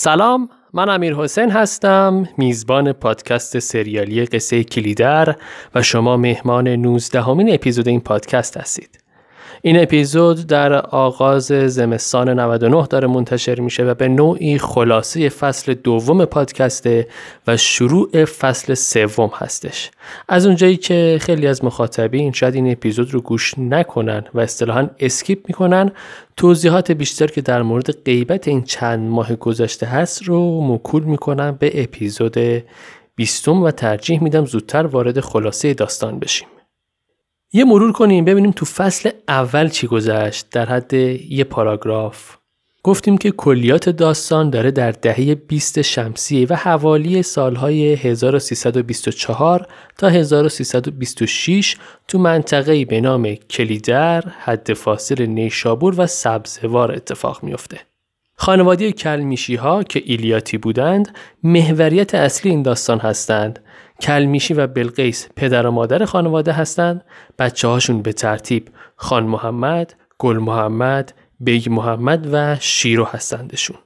سلام من امیر حسین هستم میزبان پادکست سریالی قصه کلیدر و شما مهمان 19 همین اپیزود این پادکست هستید. این اپیزود در آغاز زمستان 99 داره منتشر میشه و به نوعی خلاصه فصل دوم پادکسته و شروع فصل سوم هستش. از اونجایی که خیلی از مخاطبین شاید این اپیزود رو گوش نکنن و اصطلاحا اسکیپ می‌کنن توضیحات بیشتر که در مورد غیبت این چند ماه گذشته هست رو موکول می‌کنم به اپیزود بیستم و ترجیح میدم زودتر وارد خلاصه داستان بشیم. یه مرور کنیم ببینیم تو فصل اول چی گذشت در حد یه پاراگراف گفتیم که کلیات داستان داره در دهه 20 شمسی و حوالی سالهای 1324 تا 1326 تو منطقه‌ای به نام کلیدر حد فاصل نیشابور و سبزوار اتفاق میافته. خانواده کلمیشی ها که ایلیاتی بودند محوریت اصلی این داستان هستند. کلمیشی و بلقیس پدر و مادر خانواده هستند. بچه هاشون به ترتیب خان محمد، گل محمد، بیگ محمد و شیرو هستندشون.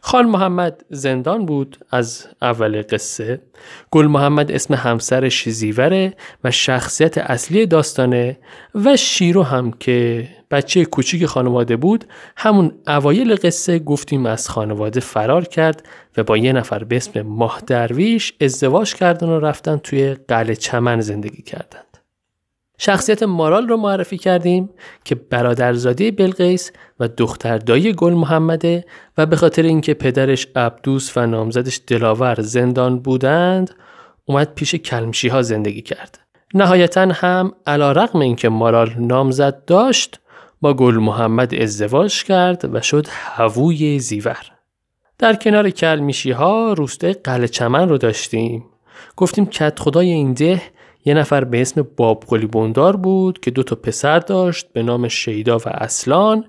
خان محمد زندان بود از اول قصه گل محمد اسم همسرش زیوره و شخصیت اصلی داستانه و شیرو هم که بچه کوچیک خانواده بود همون اوایل قصه گفتیم از خانواده فرار کرد و با یه نفر به اسم ماه درویش ازدواج کردن و رفتن توی قلعه چمن زندگی کردند. شخصیت مارال رو معرفی کردیم که برادرزاده بلقیس و دختر دایی گل محمده و به خاطر اینکه پدرش عبدوس و نامزدش دلاور زندان بودند اومد پیش کلمشی ها زندگی کرد. نهایتا هم علا رقم اینکه مارال نامزد داشت با گل محمد ازدواج کرد و شد هووی زیور. در کنار کلمیشی ها روسته قلعه چمن رو داشتیم. گفتیم کت خدای این ده یه نفر به اسم باب بندار بود که دو تا پسر داشت به نام شیدا و اصلان.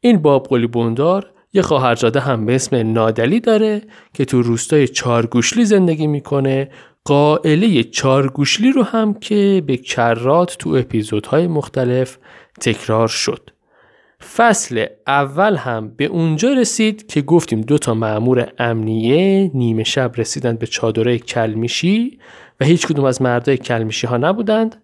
این باب بندار یه خواهرزاده هم به اسم نادلی داره که تو روستای چارگوشلی زندگی می‌کنه قائله چارگوشلی رو هم که به کرات تو اپیزودهای مختلف تکرار شد. فصل اول هم به اونجا رسید که گفتیم دو تا معمور امنیه نیمه شب رسیدند به چادره کلمیشی و هیچ کدوم از مردای کلمیشی ها نبودند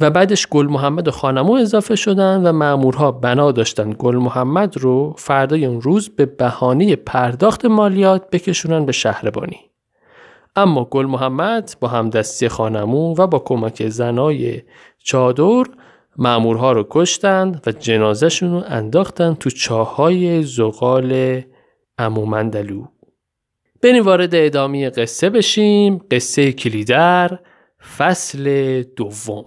و بعدش گل محمد و خانمو اضافه شدند و معمورها بنا داشتن گل محمد رو فردای اون روز به بهانه پرداخت مالیات بکشونن به شهربانی. اما گل محمد با همدستی خانمو و با کمک زنای چادر معمورها رو کشتند و جنازهشون رو انداختن تو چاهای زغال امومندلو بریم وارد ادامه قصه بشیم. قصه کلیدر فصل دوم.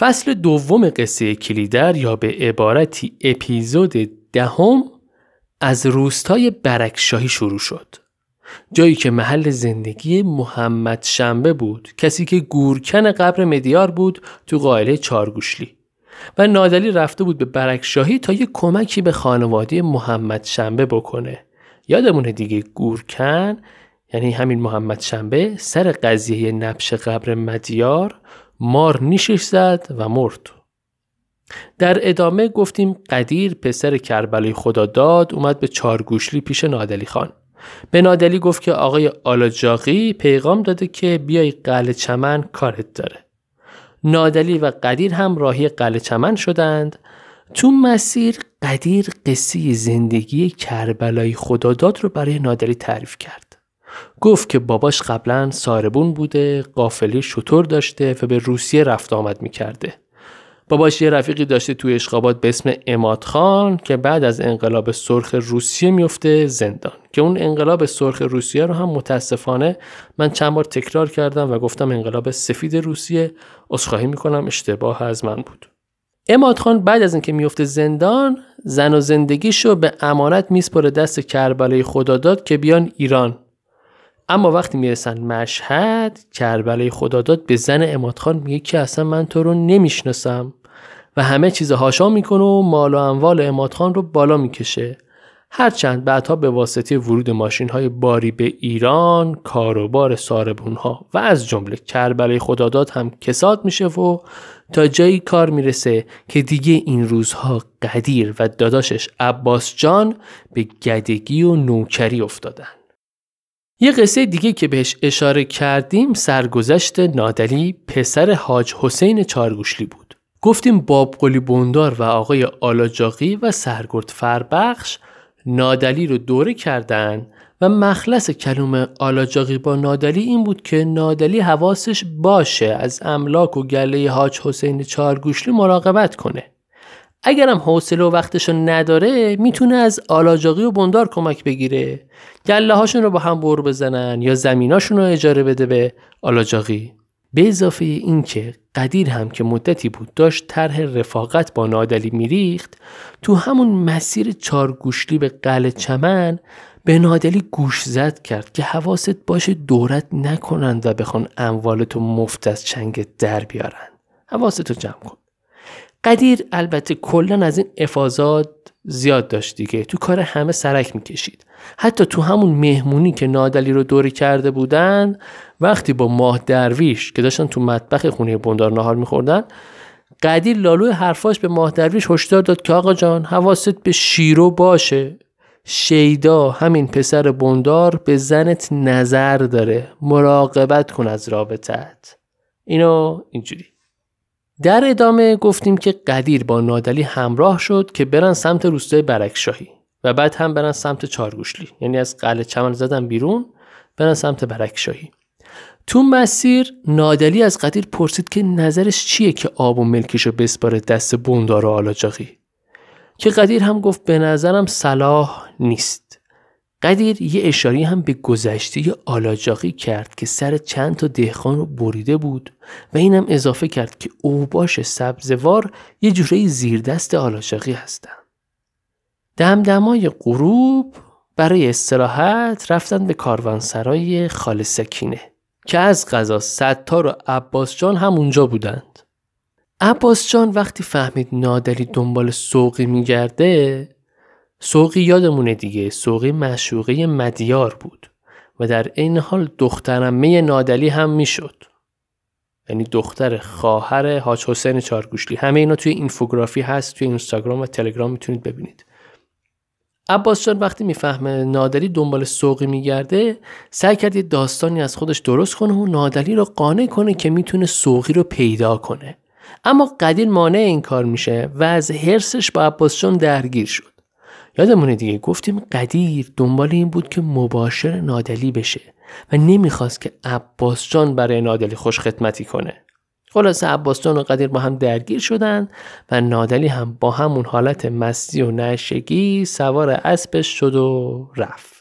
فصل دوم قصه کلیدر یا به عبارتی اپیزود دهم از روستای برکشاهی شروع شد. جایی که محل زندگی محمد شنبه بود کسی که گورکن قبر مدیار بود تو قائله چارگوشلی و نادلی رفته بود به برکشاهی تا یه کمکی به خانواده محمد شنبه بکنه یادمونه دیگه گورکن یعنی همین محمد شنبه سر قضیه نبش قبر مدیار مار نیشش زد و مرد. در ادامه گفتیم قدیر پسر کربلای خدا داد اومد به چارگوشلی پیش نادلی خان. به نادلی گفت که آقای آلاجاقی پیغام داده که بیای قل چمن کارت داره. نادلی و قدیر هم راهی قل چمن شدند. تو مسیر قدیر قصه زندگی کربلای خداداد رو برای نادلی تعریف کرد. گفت که باباش قبلا ساربون بوده قافلی شطور داشته و به روسیه رفت آمد می‌کرده. باباش یه رفیقی داشته توی اشقابات به اسم اماد خان که بعد از انقلاب سرخ روسیه میفته زندان. که اون انقلاب سرخ روسیه رو هم متاسفانه من چند بار تکرار کردم و گفتم انقلاب سفید روسیه عذرخواهی می‌کنم اشتباه از من بود. اماد خان بعد از اینکه میفته زندان زن و زندگیشو به امانت میسپره دست کربلای خداداد که بیان ایران. اما وقتی می‌رسن مشهد کربلای خداداد به زن امادخان میگه که اصلا من تو رو نمی‌شناسم و همه چیز هاشا می‌کنه و مال و اموال امادخان رو بالا می‌کشه. هرچند بعدها به واسطه ورود ماشین های باری به ایران کاروبار ساربون ها و از جمله کربلای خداداد هم کساد میشه و تا جایی کار می‌رسه که دیگه این روزها قدیر و داداشش عباس جان به گدگی و نوکری افتادن. یه قصه دیگه که بهش اشاره کردیم سرگذشت نادلی پسر حاج حسین چارگوشلی بود. گفتیم باب قلی بوندار و آقای آلاجاقی و سرگرد فربخش نادلی رو دوره کردن و مخلص کلوم آلاجاقی با نادلی این بود که نادلی حواسش باشه از املاک و گله حاج حسین چارگوشلی مراقبت کنه. اگرم حوصله و وقتشو نداره می‌تونه از آلاجاقی و بندار کمک بگیره. گله هاشون رو با هم بر بزنن یا زمیناشون رو اجاره بده به آلاجاقی. به اضافه اینکه قدیر هم که مدتی بود داشت طرح رفاقت با نادلی میریخت تو همون مسیر چارگوشلی به قل چمن به نادلی گوش زد کرد که حواست باشه دورت نکنند و بخوان اموالتو مفت از چنگ در بیارن. حواستو جمع کن. قدیر البته کلا از این افاظات زیاد داشت دیگه تو کار همه سرک می‌کشید. حتی تو همون مهمونی که نادلی رو دوری کرده بودن وقتی با ماه درویش که داشتن تو مطبخ خونه بندار نهار میخوردن قدیر لالو حرفاش به ماه درویش هشدار داد که آقا جان حواست به شیرو باشه. شیدا همین پسر بندار به زنت نظر داره. مراقبت کن از رابطت. اینو اینجوری. در ادامه گفتیم که قدیر با نادلی همراه شد که برن سمت روستای برکشاهی و بعد هم برن سمت چارگوشلی یعنی از قلعه چمن زدن بیرون برن سمت برکشاهی. تو مسیر نادلی از قدیر پرسید که نظرش چیه که آب و ملکش رو بسپاره دست بوندار و آلاجاقی؟ که قدیر هم گفت به نظرم صلاح نیست. قدیر یه اشاری هم به گذشته آلاجاقی کرد که سر چند تا دهخان رو بریده بود و اینم اضافه کرد که اوباش سبزوار یه جوره زیردست آلاجاقی هستن. دمدمای غروب برای استراحت رفتن به کاروانسرای خالصکینه که از غذا ستار و عباس جان هم اونجا بودند. عباس جان وقتی فهمید نادلی دنبال سوقی میگرده سوقی یادمونه دیگه سوقی مشوقه مدیار بود و در این حال دخترمه نادلی هم می‌شد. یعنی دختر خواهر حاج حسین چارگوشلی. همه اینا توی اینفوگرافی هست توی اینستاگرام و تلگرام می‌تونید ببینید. عباس جان وقتی می‌فهمه نادلی دنبال سوقی میگرده سعی کرد یه داستانی از خودش درست کنه و نادلی رو قانع کنه که می‌تونه سوقی رو پیدا کنه. اما قدیر مانع این کار میشه و از حرسش با عباس جان درگیر شد. یادمونه دیگه گفتیم قدیر دنبال این بود که مباشر نادلی بشه و نمی‌خواست که عباس جان برای نادلی خوش خدمتی کنه. خلاصه عباس جان و قدیر با هم درگیر شدن و نادلی هم با همون حالت مستی و نشگی سوار اسبش شد و رفت.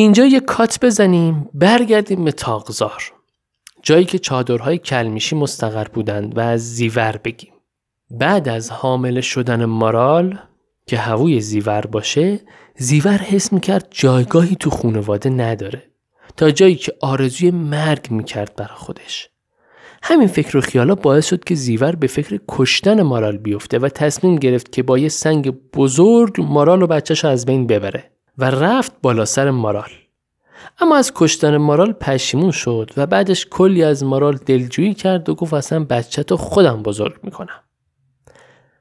اینجا یه کات بزنیم برگردیم به تاغزار جایی که چادرهای کلمیشی مستقر بودند و از زیور بگیم. بعد از حامل شدن مارال که هووی زیور باشه زیور حس می‌کرد جایگاهی تو خونواده نداره. تا جایی که آرزوی مرگ می‌کرد برا خودش. همین فکر و خیالا باعث شد که زیور به فکر کشتن مارال بیفته و تصمیم گرفت که با یه سنگ بزرگ مارال و بچهش از بین ببره. و رفت بالا سر مارال. اما از کشتن مارال پشیمون شد و بعدش کلی از مارال دلجویی کرد و گفت اصلا بچه تو خودم بزرگ می‌کنم.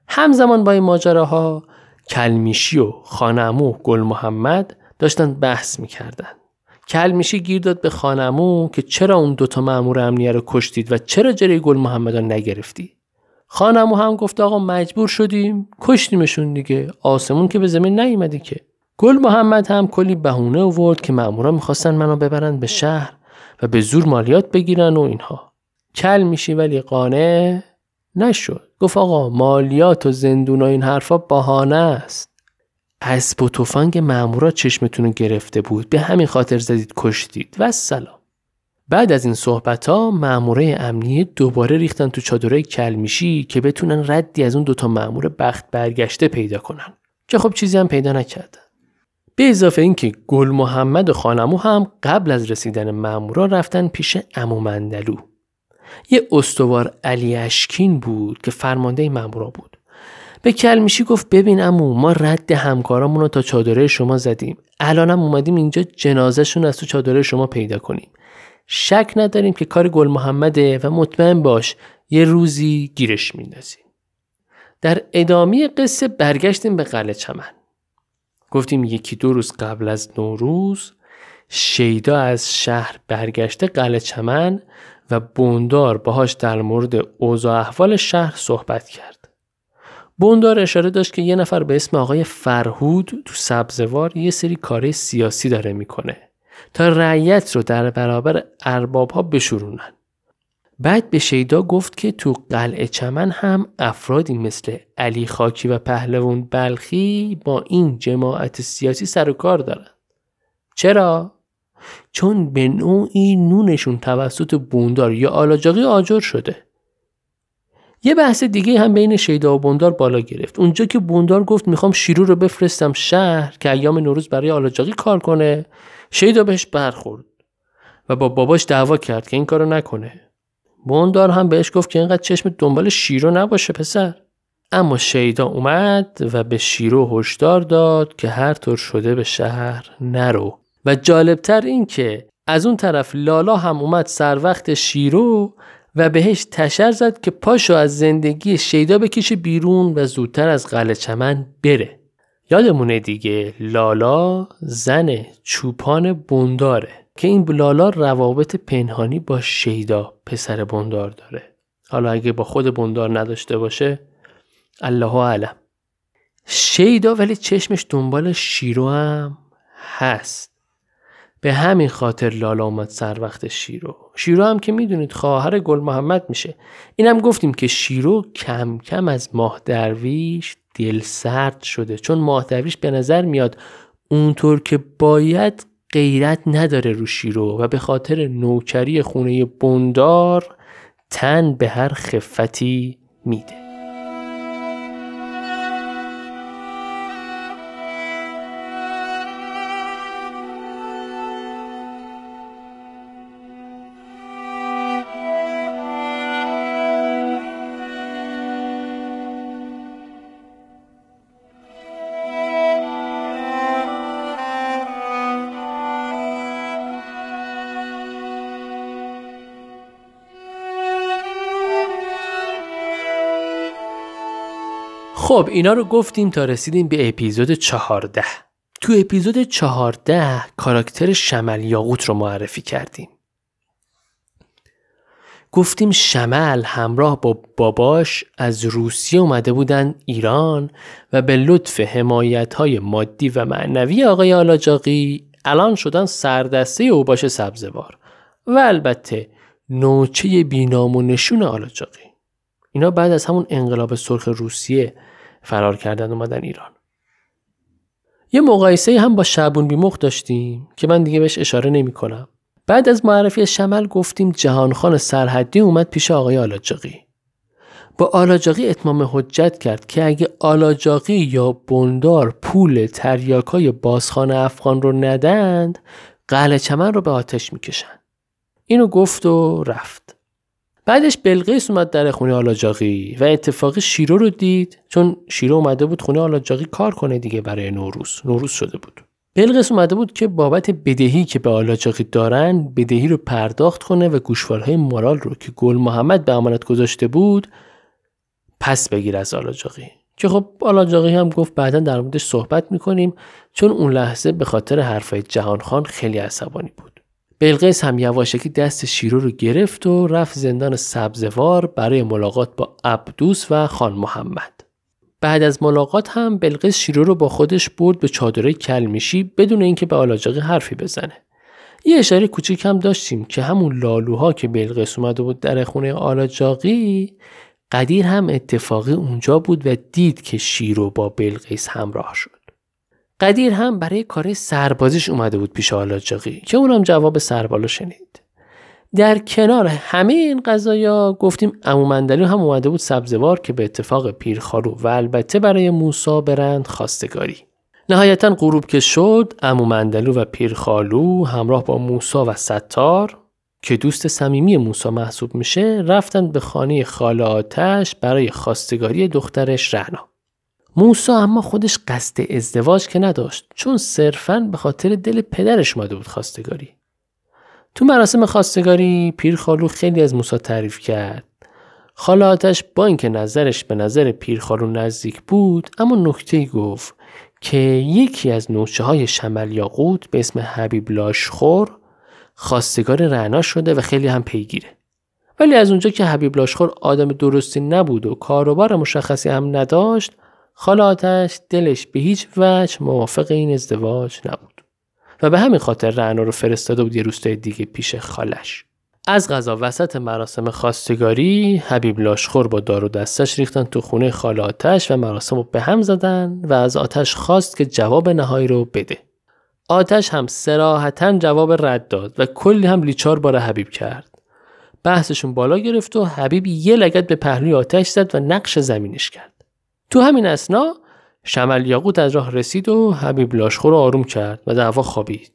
همزمان با این ماجراها کلمیشی و خانمو گل محمد داشتن بحث می‌کردن. کلمیشی گیر داد به خانمو که چرا اون دوتا مامور امنیه رو کشتید و چرا جری گل محمد رو نگرفتی؟ خانمو هم گفت آقا مجبور شدیم کشتیمشون دیگه آسمون که به زمین نیومدی که. گل محمد هم کلی بهونه آورد که مامورا می‌خواستن منو ببرن به شهر و به زور مالیات بگیرن و اینها. کل میشی ولی قانه نشد. گفت آقا مالیات و زندون و این حرفا بهانه است. اسب و تفنگ مامورا چشمتون گرفته بود. به همین خاطر زدید کشتید. و سلام بعد از این صحبت ها ماموره امنیه دوباره ریختن تو چادره کلمیشی که بتونن ردی از اون دوتا مامور بخت برگشته پیدا کنن. که خب چیزی هم پیدا نکردن. به اضافه اینکه گل محمد و خانمو هم قبل از رسیدن مامورا رفتن پیش امو مندلو. یه استوار علی اشکین بود که فرمانده مامورا بود. به کلمیشی گفت ببین امو ما رد همکارامون رو تا چادره شما زدیم. الانم اومدیم اینجا جنازهشون از تو چادره شما پیدا کنیم. شک نداریم که کار گل محمده و مطمئن باش یه روزی گیرش میندازیم. در ادامه قصه برگشتیم به قلعه چمن. گفتیم یکی دو روز قبل از نوروز شیدا از شهر برگشته قلعه چمن و بوندار باهاش در مورد اوضاع احوال شهر صحبت کرد. بوندار اشاره داشت که یه نفر به اسم آقای فرهود تو سبزوار یه سری کار سیاسی داره می‌کنه تا رعیت رو در برابر ارباب ها بشورونن. بعد به شیدا گفت که تو قلعه چمن هم افرادی مثل علی خاکی و پهلوان بلخی با این جماعت سیاسی سر و کار دارن. چرا؟ چون به نوعی نونشون توسط بوندار یا آلاجاقی آجر شده. یه بحث دیگه هم بین شیدا و بوندار بالا گرفت. اونجا که بوندار گفت می‌خوام شیرو رو بفرستم شهر که ایام نوروز برای آلاجاقی کار کنه، شیدا بهش برخورد و با باباش دعوا کرد که این کارو نکنه. بوندار هم بهش گفت که اینقدر چشم دنبال شیرو نباشه پسر. اما شیدا اومد و به شیرو هشدار داد که هر طور شده به شهر نرو. و جالبتر این که از اون طرف لالا هم اومد سر وقت شیرو و بهش تشر زد که پاشو از زندگی شیدا بکشه بیرون و زودتر از قلعه چمن بره یادمونه دیگه لالا زن چوپان بنداره که این لالا روابط پنهانی با شیدا پسر بندار داره. حالا اگه با خود بندار نداشته باشه الله علم شیدا ولی چشمش دنبال شیرو هم هست. به همین خاطر لالا اومد سر وقت شیرو. شیرو هم که می‌دونید خواهر گل محمد میشه. اینم گفتیم که شیرو کم کم از ماه درویش دل سرد شده. چون ماه درویش به نظر میاد اونطور که باید غیرت نداره رو شیرو و به خاطر نوکری خونه بندار تن به هر خفتی میده. خب اینا رو گفتیم تا رسیدیم به اپیزود چهارده. تو اپیزود چهارده کاراکتر شمل یاقوت رو معرفی کردیم. گفتیم شمل همراه با باباش از روسیه اومده بودن ایران و به لطف حمایت های مادی و معنوی آقای آلاجاقی الان شدن سردسته اوباش سبزوار. و البته نوچه بینام و نشون آلاجاقی. اینا بعد از همون انقلاب سرخ روسیه فرار کردن اومدن ایران یه مقایسه هم با شعبون بیمخ داشتیم که من دیگه بهش اشاره نمی کنم. بعد از معرفی شمل گفتیم جهانخان سرحدی اومد پیش آقای آلاجاقی. با آلاجاقی اتمام حجت کرد که اگه آلاجاقی یا بندار پول تریاکای بازخان افغان رو ندند قلعه چمن رو به آتش می‌کشن. اینو گفت و رفت. بعدش بلقیس اومد در خونه آلاجاقی و اتفاقی شیرو رو دید چون شیرو اومده بود خونه آلاجاقی کار کنه دیگه برای نوروز. نوروز شده بود. بلقیس اومده بود که بابت بدهی که به آلاجاقی دارن بدهی رو پرداخت کنه و گوشوارهای مورال رو که گل محمد به امانت گذاشته بود پس بگیر از آلاجاقی. که خب آلاجاقی هم گفت بعدا در موردش صحبت می‌کنیم چون اون لحظه به خاطر حرفای جهانخان خیلی عصبانی بود. بلقیس هم یواشکی دست شیرو رو گرفت و رفت زندان سبزوار برای ملاقات با عبدوس و خان محمد بعد از ملاقات هم بلقیس شیرو رو با خودش برد به چادره کلمیشی بدون اینکه به آلاجاقی حرفی بزنه یه اشاره کوچیک هم داشتیم که همون لالوها که بلقیس اومده بود در خونه آلاجاقی قدیر هم اتفاقی اونجا بود و دید که شیرو با بلقیس همراه شد. قدیر هم برای کار سربازیش اومده بود پیش آلاجاقی که اونم جواب سربالو شنید. در کنار همه این قضایا گفتیم امومندلو هم اومده بود سبزوار که به اتفاق پیرخالو و البته برای موسا برند خواستگاری. نهایتا غروب که شد امومندلو و پیرخالو همراه با موسا و ستار که دوست صمیمی موسا محسوب میشه رفتن به خانه خاله آتش برای خواستگاری دخترش رهنا موسا اما خودش قصد ازدواج که نداشت چون صرفا به خاطر دل پدرش ماده بود خواستگاری. تو مراسم خواستگاری پیر خالو خیلی از موسا تعریف کرد. خاله آتش با اینکه نظرش به نظر پیر خالو نزدیک بود اما نکته گفت که یکی از نوچه های شمل یاقوت به اسم حبیب لاشخور خواستگار رعنا شده و خیلی هم پیگیره. ولی از اونجا که حبیب لاشخور آدم درستی نبود و کاروبار مشخصی هم نداشت خاله آتش دلش به هیچ وجه موافق این ازدواج نبود و به همین خاطر رعنا رو فرستاده بود یه روستای دیگه پیش خالش از غذا وسط مراسم خواستگاری حبیب لاشخور با دار و دستش ریختن تو خونه خاله آتش و مراسم رو به هم زدن و از آتش خواست که جواب نهایی رو بده آتش هم سراحتا جواب رد داد و کلی هم لیچار بار حبیب کرد. بحثشون بالا گرفت و حبیب یه لگت به پهلوی آتش زد و نقش زمینش کرد. تو همین اسنا شمل یاقوت از راه رسید و حبیب لاشخور رو آروم کرد و دعوا خوابید.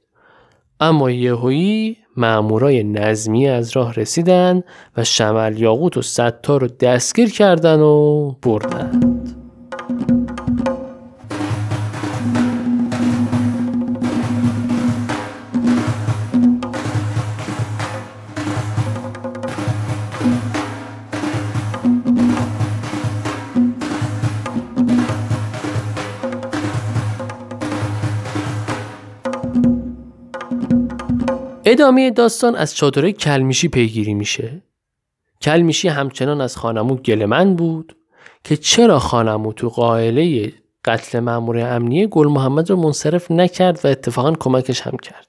اما یهویی مامورای نظمی از راه رسیدن و شمل یاقوت و ستار رو دستگیر کردن و بردند. ادامه داستان از چادره کلمیشی پیگیری میشه. کلمیشی همچنان از خانمو گلمن بود که چرا خانمو تو قائله قتل مامور امنیه گل محمد رو منصرف نکرد و اتفاقا کمکش هم کرد.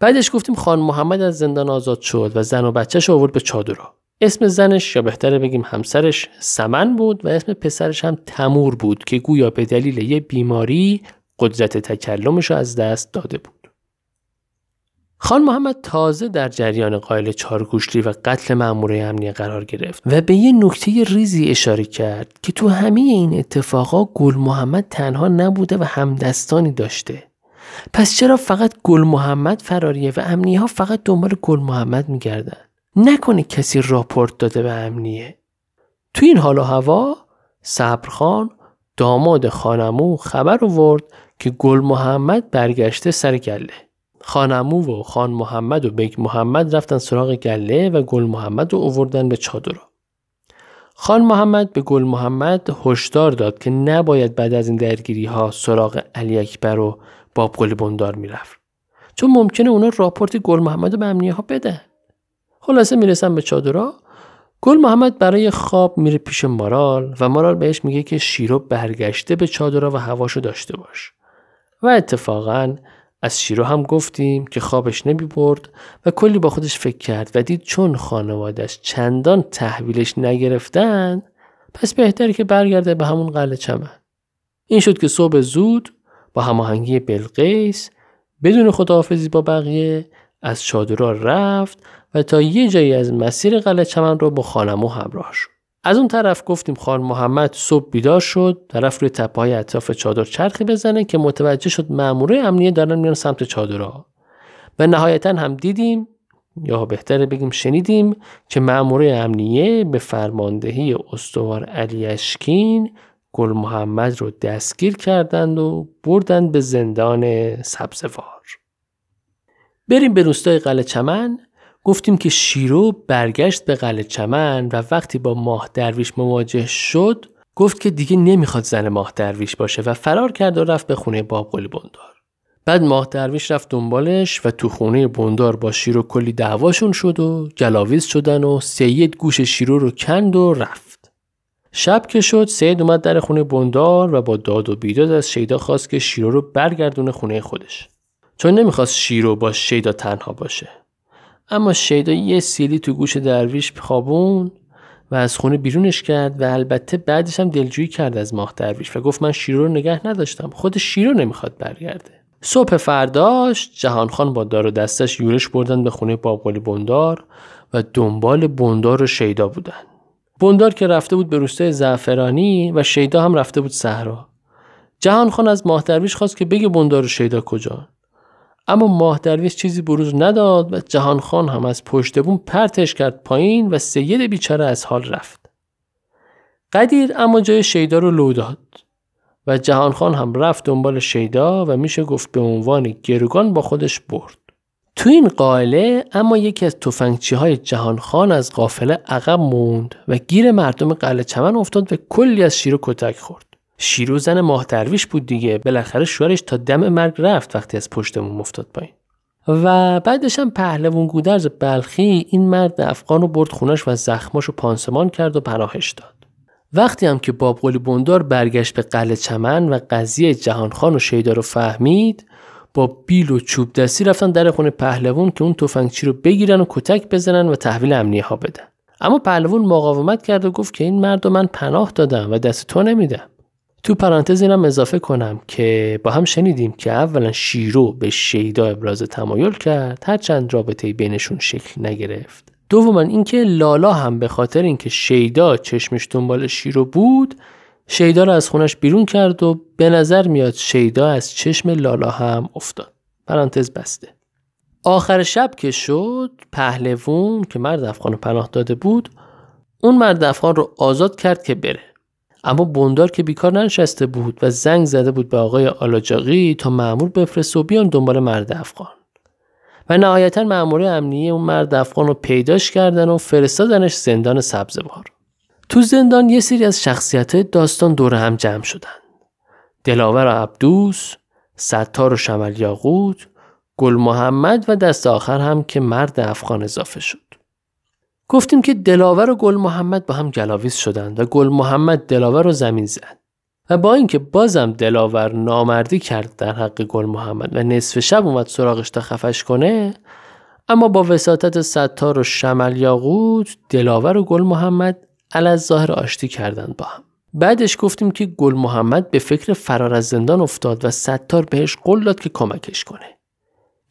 بعدش گفتیم خان محمد از زندان آزاد شد و زن و بچهش آورد به چادرها. اسم زنش یا بهتره بگیم همسرش سمن بود و اسم پسرش هم تمور بود که گویا به دلیل یه بیماری قدرت تکلمش رو از دست داده بود. خان محمد تازه در جریان قائل چارگوشلی و قتل مامور امنیه قرار گرفت و به یه نکته ریزی اشاره کرد که تو همه این اتفاقا گل محمد تنها نبوده و همدستانی داشته. پس چرا فقط گل محمد فراریه و امنیه ها فقط دنبال گل محمد میگردن؟ نکنه کسی راپورت داده به امنیه. تو این حال و هوا صبرخان داماد خان‌عمو خبر آورد که گل محمد برگشته سر گله. خان‌عمو و خان محمد و بیگ محمد رفتن سراغ گله و گل محمد رو اووردن به چادر. خان محمد به گل محمد هشدار داد که نباید بعد از این درگیری ها سراغ علی اکبر و بابقلی بندار می‌رفت. چون ممکنه اونا راپورت گل محمد به امنیه ها بده خلاصه می‌رسن به چادرها گل محمد برای خواب میره پیش مارال و مارال بهش میگه که شیرو برگشته به چادرها و هواشو داشته باش. و اتفاقا از شیرو هم گفتیم که خوابش نمی برد و کلی با خودش فکر کرد و دید چون خانوادش چندان تحویلش نگرفتن پس بهتره که برگرده به همون قلعه چمن. این شد که صبح زود با هماهنگی بلقیس بدون خداحافظی با بقیه از چادرها رفت و تا یه جایی از مسیر قلعه چمن رو با خانمو همراه شد. از اون طرف گفتیم خان محمد صبح بیدار شد طرف روی تپه اطراف چادر چرخی بزنه که متوجه شد ماموره امنیه دارن میان سمت چادرها. و نهایتا هم دیدیم یا بهتره بگیم شنیدیم که ماموره امنیه به فرماندهی استوار علی اشکین گل محمد رو دستگیر کردند و بردند به زندان سبزوار. بریم به روستای قلعه چمن. گفتیم که شیرو برگشت به قلعه چمن و وقتی با ماه درویش مواجه شد گفت که دیگه نمی‌خواد زن ماه درویش باشه و فرار کرد و رفت به خونه باب قلی بندار. بعد ماه درویش رفت دنبالش و تو خونه بندار با شیرو کلی دعواشون شد و گلاویز شدن و سید گوش شیرو رو کند و رفت. شب که شد سید اومد در خونه بندار و با داد و بیداد از شیدا خواست که شیرو رو برگردونه خونه خودش. چون نمی‌خواست شیرو با شیدا تنها باشه. اما شیدا یه سیلی تو گوش درویش خوابون و از خونه بیرونش کرد و البته بعدش هم دلجویی کرد از ماه درویش و گفت من شیرو رو نگه نداشتم. خود شیرو نمی‌خواد برگرده. صبح فرداش جهانخان با دار و دستش یورش بردن به خونه بابقلی بندار و دنبال بندار و شیدا بودن. بندار که رفته بود به روستای زعفرانی و شیدا هم رفته بود صحرا. جهانخان از ماه درویش خواست که بگه بندار و شیدا کجا اما ماه درویش چیزی بروز نداد و جهان خان هم از پشت بون پرتش کرد پایین و سید بیچاره از حال رفت. قدیر اما جای شیدا رو لو داد و جهان خان هم رفت دنبال شیدا و میشه گفت به عنوان گروگان با خودش برد. تو این قائله اما یکی از تفنگچی های جهان خان از قافله عقب موند و گیر مردم قلعه چمن افتاد و کلی از شیر کتک خورد. شیرو زن ماه درویش بود دیگه. بالاخره شوهرش تا دم مرگ رفت وقتی از پشتمون افتاد پایین. و بعدش هم پهلوان گودرز بلخی این مرد افغان رو برد خونش و زخماش رو پانسمان کرد و پناهش داد. وقتی هم که باب قلی بندار برگشت به قلعه چمن و قضیه جهانخان و شیدا رو فهمید با بیل و چوب دستی رفتن در خونه پهلوان که اون تفنگچی رو بگیرن و کتک بزنن و تحویل امنیه ها بدن. اما پهلوان مقاومت کرد و گفت که این مرد من پناه دادم و دست تو نمیدم. تو پرانتز اینم اضافه کنم که با هم شنیدیم که اولا شیرو به شیدا ابراز تمایل کرد هرچند رابطه بینشون شکل نگرفت. دوما اینکه لالا هم به خاطر اینکه شیدا چشمش دنبال شیرو بود شیدا رو از خونش بیرون کرد و به نظر میاد شیدا از چشم لالا هم افتاد. پرانتز بسته. آخر شب که شد پهلوون که مرد افغان پناه داده بود اون مرد افغان رو آزاد کرد که بره. اما بندار که بیکار ننشسته بود و زنگ زده بود به آقای آلاجاقی تا معمور بفرست و بیان دنبال مرد افغان. و نهایتا معمور امنیه اون مرد افغان رو پیداش کردن و فرستادنش زندان سبزوار. تو زندان یه سری از شخصیت داستان دور هم جمع شدن. دلاور و عبدوس ستار و شمل یاقوت گل محمد و دست آخر هم که مرد افغان اضافه شد. گفتیم که دلاور و گل محمد با هم گلاویز شدند و گل محمد دلاور رو زمین زد. و با اینکه بازم دلاور نامردی کرد در حق گل محمد و نصف شب اومد سراغش تا خفش کنه اما با وساطت ستار و شمل یاقوت دلاور و گل محمد از ظاهر آشتی کردند با هم. بعدش گفتیم که گل محمد به فکر فرار از زندان افتاد و ستار بهش قول داد که کمکش کنه.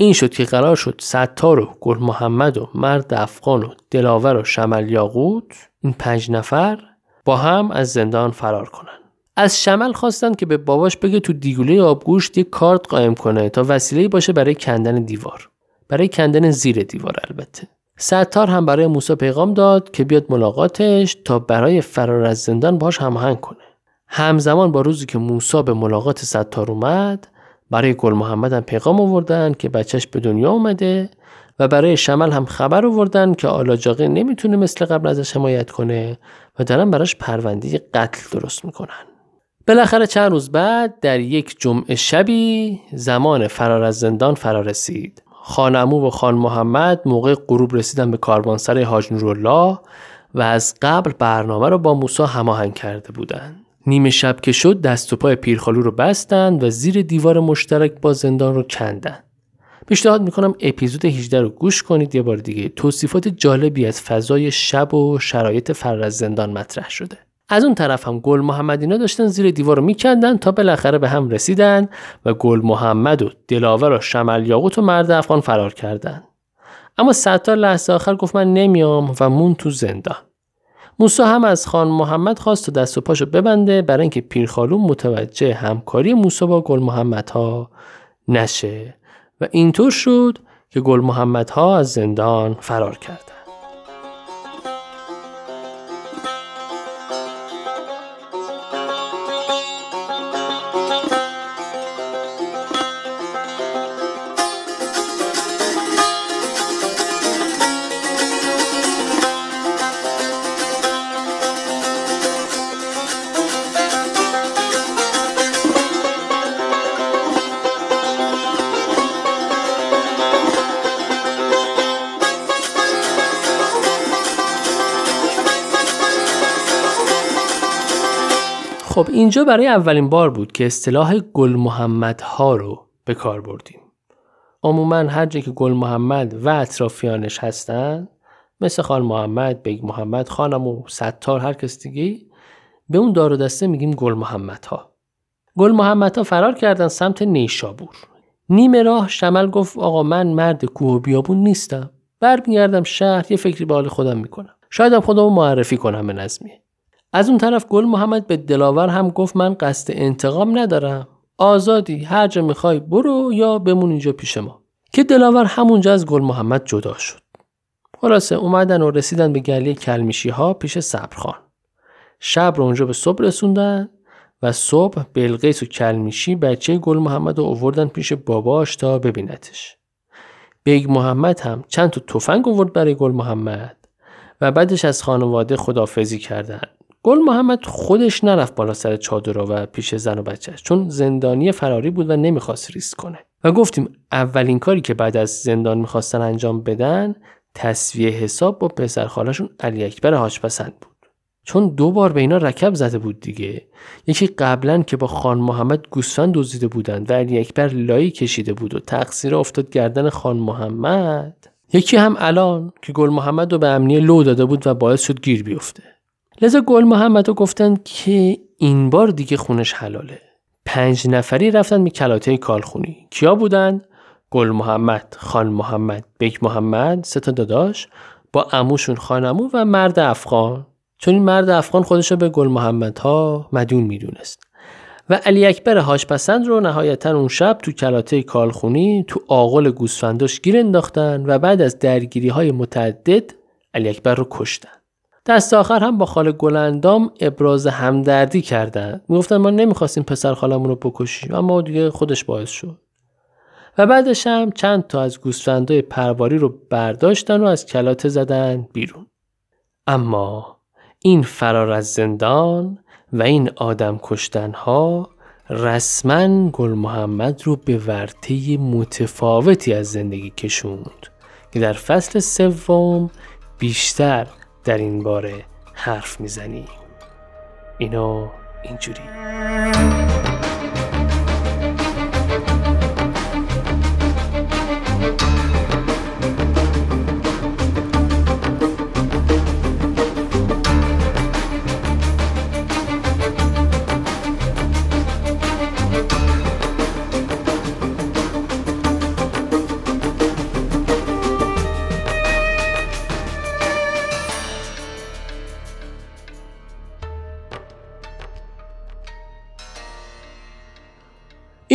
این شد که قرار شد ستار و گل محمد و مرد افغان و دلاور و شمل یاقوت این پنج نفر با هم از زندان فرار کنن از شمل خواستن که به باباش بگه تو دیگوله آبگوشت یک کارت قایم کنه تا وسیله باشه برای کندن دیوار. برای کندن زیر دیوار البته. ستار هم برای موسی پیغام داد که بیاد ملاقاتش تا برای فرار از زندان باش هماهنگ کنه. همزمان با روزی که موسی به ملاقات ستار اومد برای گل محمد هم پیغام آوردن که بچهش به دنیا اومده و برای شمل هم خبر آوردن که آلاجاقی نمی‌تونه مثل قبل ازش حمایت کنه و دارن براش پرونده قتل درست می‌کنن. بالاخره چند روز بعد در یک جمعه شبی زمان فرار از زندان فرا رسید. خانمو و خان محمد موقع غروب رسیدن به کاروانسرای حاج نورالله و از قبل برنامه رو با موسی هماهنگ کرده بودند. نیمه شب که شد دست و پای پیرخالو رو بستند و زیر دیوار مشترک با زندان رو کندن. پیشنهاد می‌کنم اپیزود 18 رو گوش کنید یه بار دیگه توصیفات جالبی از فضای شب و شرایط فر از زندان مطرح شده. از اون طرف هم گل محمدینا داشتن زیر دیوار رو میکندن تا بالاخره به هم رسیدن و گل محمد و دلاور و شمل یاقوت و مرد افغان فرار کردند. اما ستار لحظه آخر گفت من نمیام و مون تو زندان. موسی هم از خان محمد خواست تا دست و پاشو ببنده برای اینکه پیرخالون متوجه همکاری موسی با گل محمد ها نشه و اینطور شد که گل محمد ها از زندان فرار کردند. خب اینجا برای اولین بار بود که اصطلاح گل محمد ها رو به کار بردیم. عموما هر جا که گل محمد و اطرافیانش هستن مثل خان محمد، بیگ محمد، خان‌عمو ستار هر کس دیگه به اون دار و دسته میگیم گل محمد ها. گل محمد ها فرار کردن سمت نیشابور. نیمه راه شمل گفت آقا من مرد کوه و بیابون نیستم. برمیگردم شهر یه فکری به حال خودم می‌کنم. شاید هم خودمو معرفی کنم به نظمیه. از اون طرف گل محمد به دلاور هم گفت من قصد انتقام ندارم. آزادی هر جا می‌خوای برو یا بمون اینجا پیش ما. که دلاور همونجا از گل محمد جدا شد. خلاصه اومدن و رسیدن به گله کلمیشی ها پیش صبرخان. شب رو اونجا به صبح رسوندن و صبح بلقیس و کلمیشی بچه گل محمد رو اووردن پیش باباش تا ببینتش. بیگ محمد هم چند تا تفنگ آورد برای گل محمد و بعدش از خانواده خدافزی کردن. گل محمد خودش نرفت بالا سر چادر و پیش زن و بچهش چون زندانی فراری بود و نمی‌خواست ریسک کنه. و گفتیم اولین کاری که بعد از زندان می‌خواستن انجام بدن تصویه حساب با پسر خالشون علی اکبر حاجپسند بود. چون دو بار به اینا رکب زده بود دیگه. یکی قبلا که با خان محمد گوسفند دزدیده بودند و علی اکبر لایی کشیده بود و تقصیر افتاد گردن خان محمد یکی هم الان که گل محمد رو به امنیه لو داده بود و باعث شد گیر بیفته. لذا گل محمد رو گفتن که این بار دیگه خونش حلاله. پنج نفری رفتن به کلاته کالخونی. کیا بودن؟ گل محمد، خان محمد، بیک محمد، سه تا داداش با اموشون خانمو و مرد افغان. چون این مرد افغان خودش به گل محمد ها مدیون می‌دونست. و علی اکبر هاشپسند رو نهایتا اون شب تو کلاته کالخونی تو آغل گوسفنداش گیر انداختن و بعد از درگیری های متعدد علی اکبر رو کشتن. دست آخر هم با خاله گلندام ابراز همدردی کردن. می‌گفتن ما نمی‌خواستیم پسر خالمون رو بکشیم اما دیگه خودش باعث شد. و بعدش هم چند تا از گوسفندای پرواری رو برداشتن و از کلاته زدن بیرون. اما این فرار از زندان و این آدم کشتن ها رسما گل محمد رو به ورطه متفاوتی از زندگی کشوند که در فصل سوم بیشتر در این باره حرف می‌زنیم اینو اینجوری.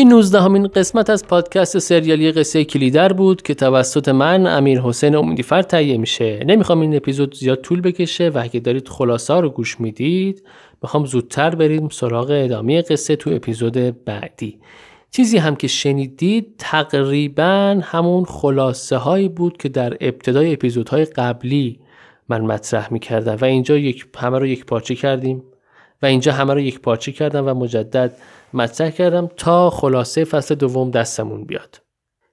این نوزدهمین قسمت از پادکست سریالی قصه کلیدر بود که توسط من امیر حسین امیدیفر تهیه میشه. نمی‌خوام این اپیزود زیاد طول بکشه و اگه دارید خلاصه رو گوش می‌دید می‌خوام زودتر بریم سراغ ادامه قصه تو اپیزود بعدی. چیزی هم که شنیدید تقریبا همون خلاصه هایی بود که در ابتدای اپیزودهای قبلی من مطرح می‌کردم و اینجا یک همه رو یک پارچه کردیم و اینجا همه رو یک پارچه کردم و مجدد مطرح کردم تا خلاصه فصل دوم دستمون بیاد.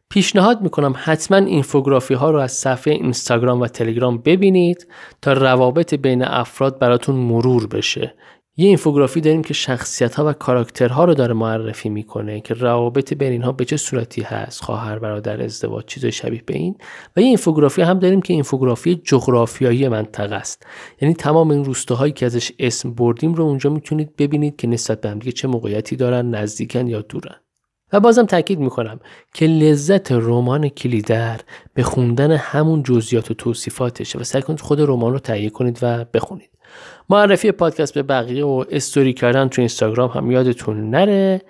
پیشنهاد می‌کنم حتما اینفوگرافی ها رو از صفحه اینستاگرام و تلگرام ببینید تا روابط بین افراد براتون مرور بشه یه اینفوگرافی داریم که شخصیت ها و کاراکترها رو داره معرفی می‌کنه که روابط بین اینها به چه صورتی هست خواهر برادر ازدواج چیزای شبیه به این. و یه اینفوگرافی هم داریم که اینفوگرافی جغرافیایی منطقه است. یعنی تمام این روستاهایی که ازش اسم بردیم رو اونجا می‌تونید ببینید که نسبت به همدیگه چه موقعیتی دارن نزدیکن یا دورن. و بازم تاکید می‌کنم که لذت رمان کلیدر به خوندن همون جزئیات و توصیفاتشه و سعی کنید خود رمان رو تهیه کنید و بخونید. معرفی پادکست به بقیه و استوری کردن تو اینستاگرام هم یادتون نره.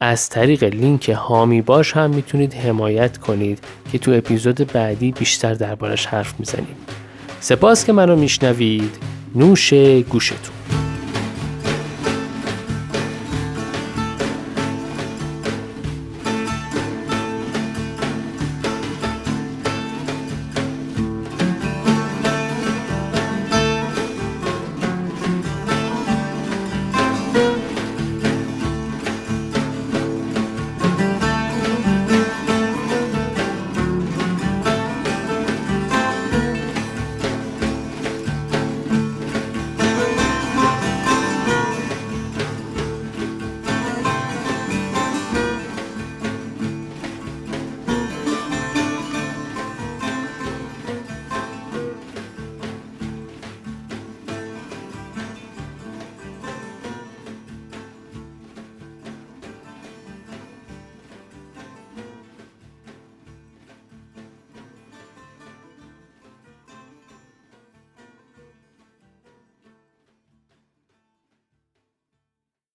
از طریق لینک هامی باش هم می‌تونید حمایت کنید که تو اپیزود بعدی بیشتر دربارش حرف می‌زنیم. سپاس که منو میشنوید. نوش گوشتون.